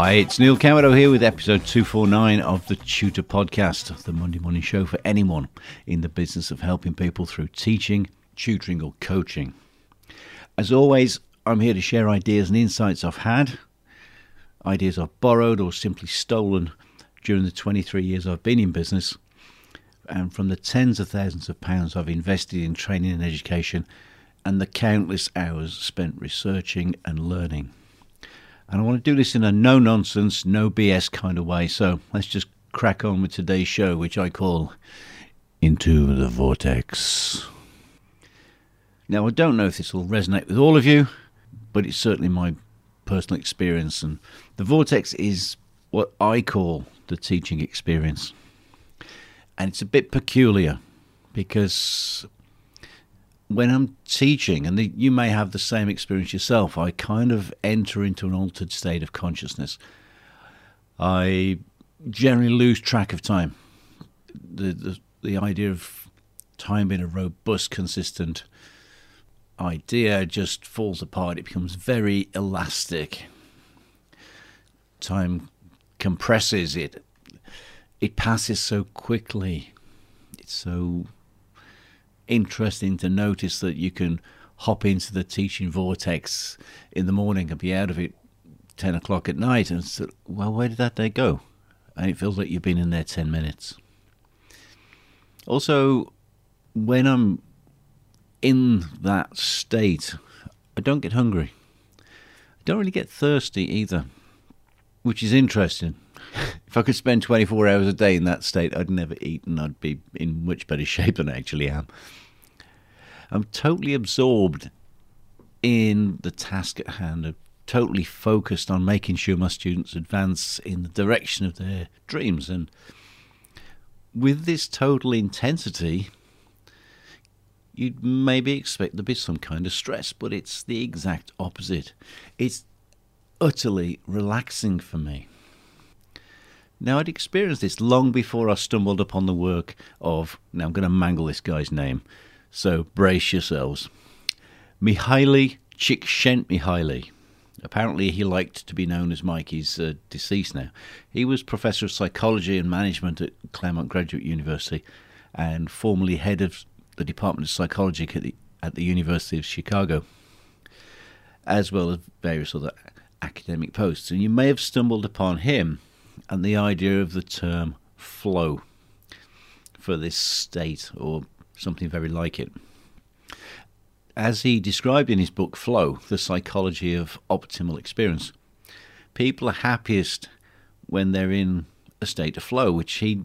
Hi, it's Neil Cameron here with episode 249 of the Tutor Podcast, the Monday morning show for anyone in the business of helping people through teaching, tutoring, or coaching. As always, I'm here to share ideas and insights I've had, ideas I've borrowed or simply stolen during the 23 years I've been in business, and from the tens of thousands of pounds I've invested in training and education, and the countless hours spent researching and learning. And I want to do this in a no nonsense, no BS kind of way. So let's just crack on with today's show, which I call Into the Vortex. Now, I don't know if this will resonate with all of you, but it's certainly my personal experience. And the vortex is what I call the teaching experience. And it's a bit peculiar because when I'm teaching, and the, you may have the same experience yourself, I kind of enter into an altered state of consciousness. I generally lose track of time. The, the, the idea of time being a robust, consistent idea just falls apart. It becomes very elastic. Time compresses it. It passes so quickly. It's so interesting to notice that you can hop into the teaching vortex in the morning and be out of it 10 o'clock at night. And so, well, where did that day go? And it feels like you've been in there 10 minutes. Also, when I'm in that state, I don't get hungry. I don't really get thirsty either, which is interesting. If I could spend 24 hours a day in that state, I'd never eat and I'd be in much better shape than I actually am. I'm totally absorbed in the task at hand. I'm totally focused on making sure my students advance in the direction of their dreams. And with this total intensity, you'd maybe expect there to be some kind of stress, but it's the exact opposite. It's utterly relaxing for me. Now, I'd experienced this long before I stumbled upon the work of, now I'm going to mangle this guy's name, so brace yourselves. Mihaly Csikszentmihalyi. Apparently, he liked to be known as Mike. He's uh, deceased now. He was professor of psychology and management at Claremont Graduate University and formerly head of the Department of Psychology at the, at the University of Chicago, as well as various other academic posts. And you may have stumbled upon him and the idea of the term flow for this state or something very like it. As he described in his book Flow, The Psychology of Optimal Experience, people are happiest when they're in a state of flow, which he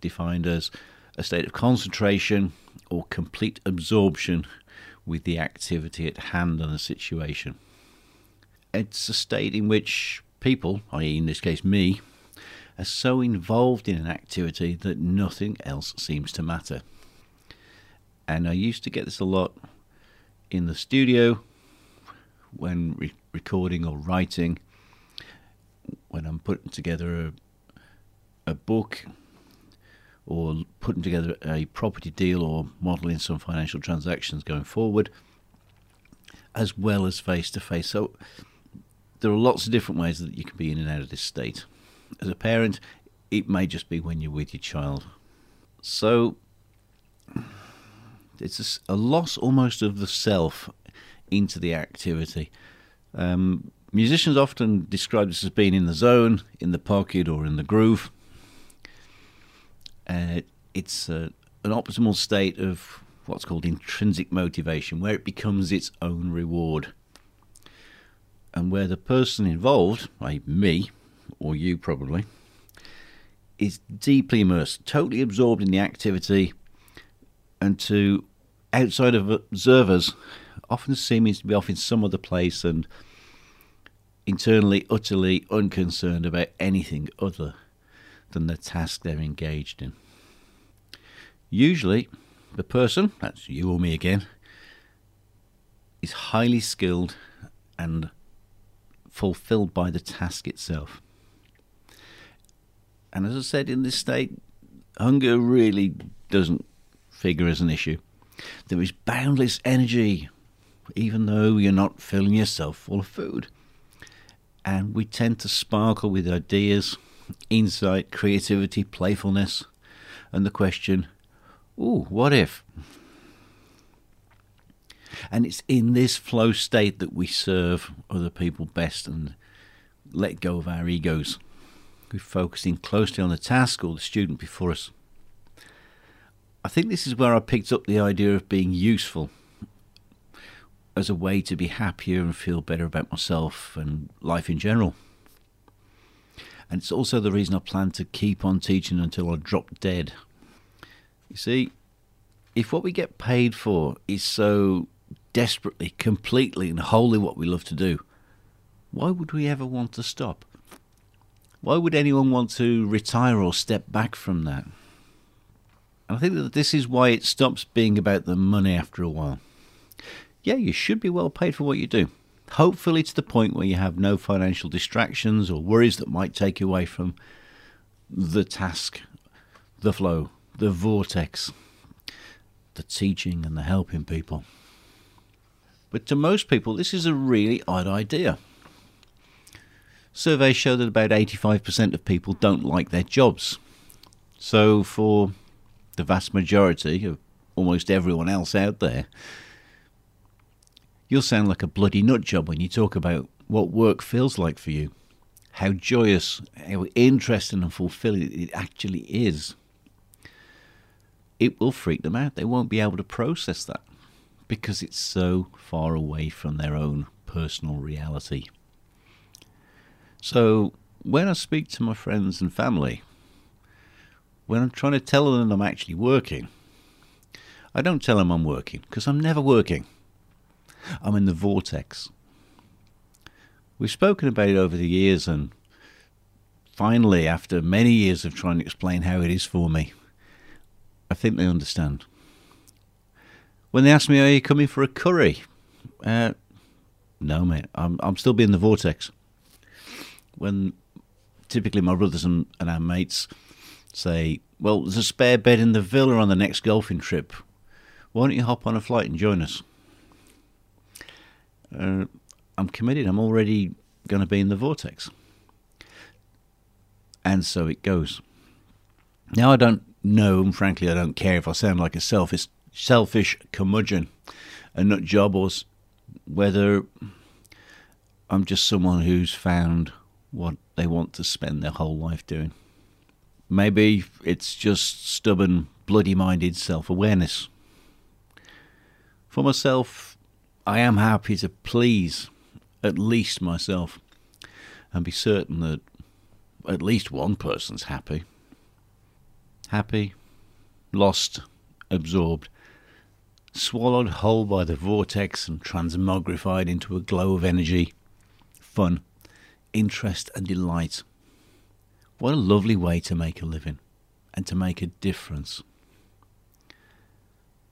defined as a state of concentration or complete absorption with the activity at hand and the situation. It's a state in which people, i.e., in this case me, are so involved in an activity that nothing else seems to matter. And I used to get this a lot in the studio when re- recording or writing, when I'm putting together a, a book or putting together a property deal or modeling some financial transactions going forward, as well as face to face. So there are lots of different ways that you can be in and out of this state. As a parent, it may just be when you're with your child. So it's a, loss almost of the self into the activity. Um, musicians often describe this as being in the zone, in the pocket, or in the groove. Uh, it's a, an optimal state of what's called intrinsic motivation, where it becomes its own reward. And where the person involved, like me, or you probably, is deeply immersed, totally absorbed in the activity, and to outside observers often seems to be off in some other place and internally utterly unconcerned about anything other than the task they're engaged in. Usually, the person, that's you or me again, is highly skilled and fulfilled by the task itself. And as I said, in this state, hunger really doesn't figure as an issue. There is boundless energy, even though you're not filling yourself full of food. And we tend to sparkle with ideas, insight, creativity, playfulness, and the question, ooh, what if? And it's in this flow state that we serve other people best and let go of our egos. We're focusing closely on the task or the student before us. I think this is where I picked up the idea of being useful as a way to be happier and feel better about myself and life in general. And it's also the reason I plan to keep on teaching until I drop dead. You see, if what we get paid for is so desperately, completely, and wholly what we love to do, why would we ever want to stop? Why would anyone want to retire or step back from that? And I think that this is why it stops being about the money after a while. Yeah, you should be well paid for what you do. Hopefully, to the point where you have no financial distractions or worries that might take you away from the task, the flow, the vortex, the teaching, and the helping people. But to most people, this is a really odd idea. Surveys show that about 85% of people don't like their jobs. So, for the vast majority of almost everyone else out there, you'll sound like a bloody nut job when you talk about what work feels like for you, how joyous, how interesting and fulfilling it actually is. It will freak them out. They won't be able to process that because it's so far away from their own personal reality. So, when I speak to my friends and family, when I'm trying to tell them I'm actually working, I don't tell them I'm working because I'm never working. I'm in the vortex. We've spoken about it over the years, and finally, after many years of trying to explain how it is for me, I think they understand. When they ask me, "Are you coming for a curry?" Uh, no, mate. I'm I'm still being the vortex. When typically my brothers and, and our mates say, "Well, there's a spare bed in the villa on the next golfing trip. Why don't you hop on a flight and join us?" Uh, I'm committed. I'm already going to be in the vortex. And so it goes. Now, I don't know, and frankly, I don't care if I sound like a selfish, selfish curmudgeon, a nut job, or whether I'm just someone who's found what they want to spend their whole life doing. Maybe it's just stubborn, bloody minded self awareness. For myself, I am happy to please at least myself and be certain that at least one person's happy. Happy, lost, absorbed, swallowed whole by the vortex and transmogrified into a glow of energy, fun, interest, and delight. What a lovely way to make a living and to make a difference.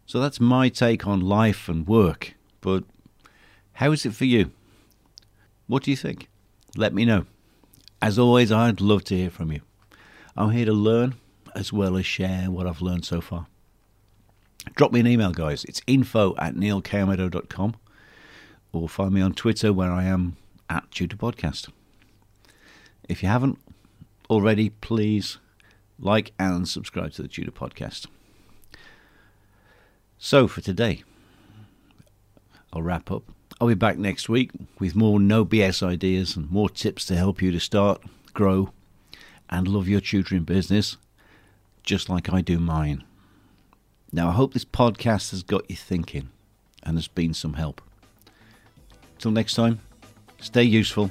So that's my take on life and work, but how is it for you? What do you think? Let me know. As always, I'd love to hear from you. I'm here to learn as well as share what I've learned so far. Drop me an email, guys. It's info at neilkayameadow.com or find me on Twitter where I am at Tutor Podcast. If you haven't already, please like and subscribe to the Tutor Podcast. So for today, I'll wrap up. I'll be back next week with more no BS ideas and more tips to help you to start, grow, and love your tutoring business just like I do mine. Now, I hope this podcast has got you thinking and has been some help. Till next time, stay useful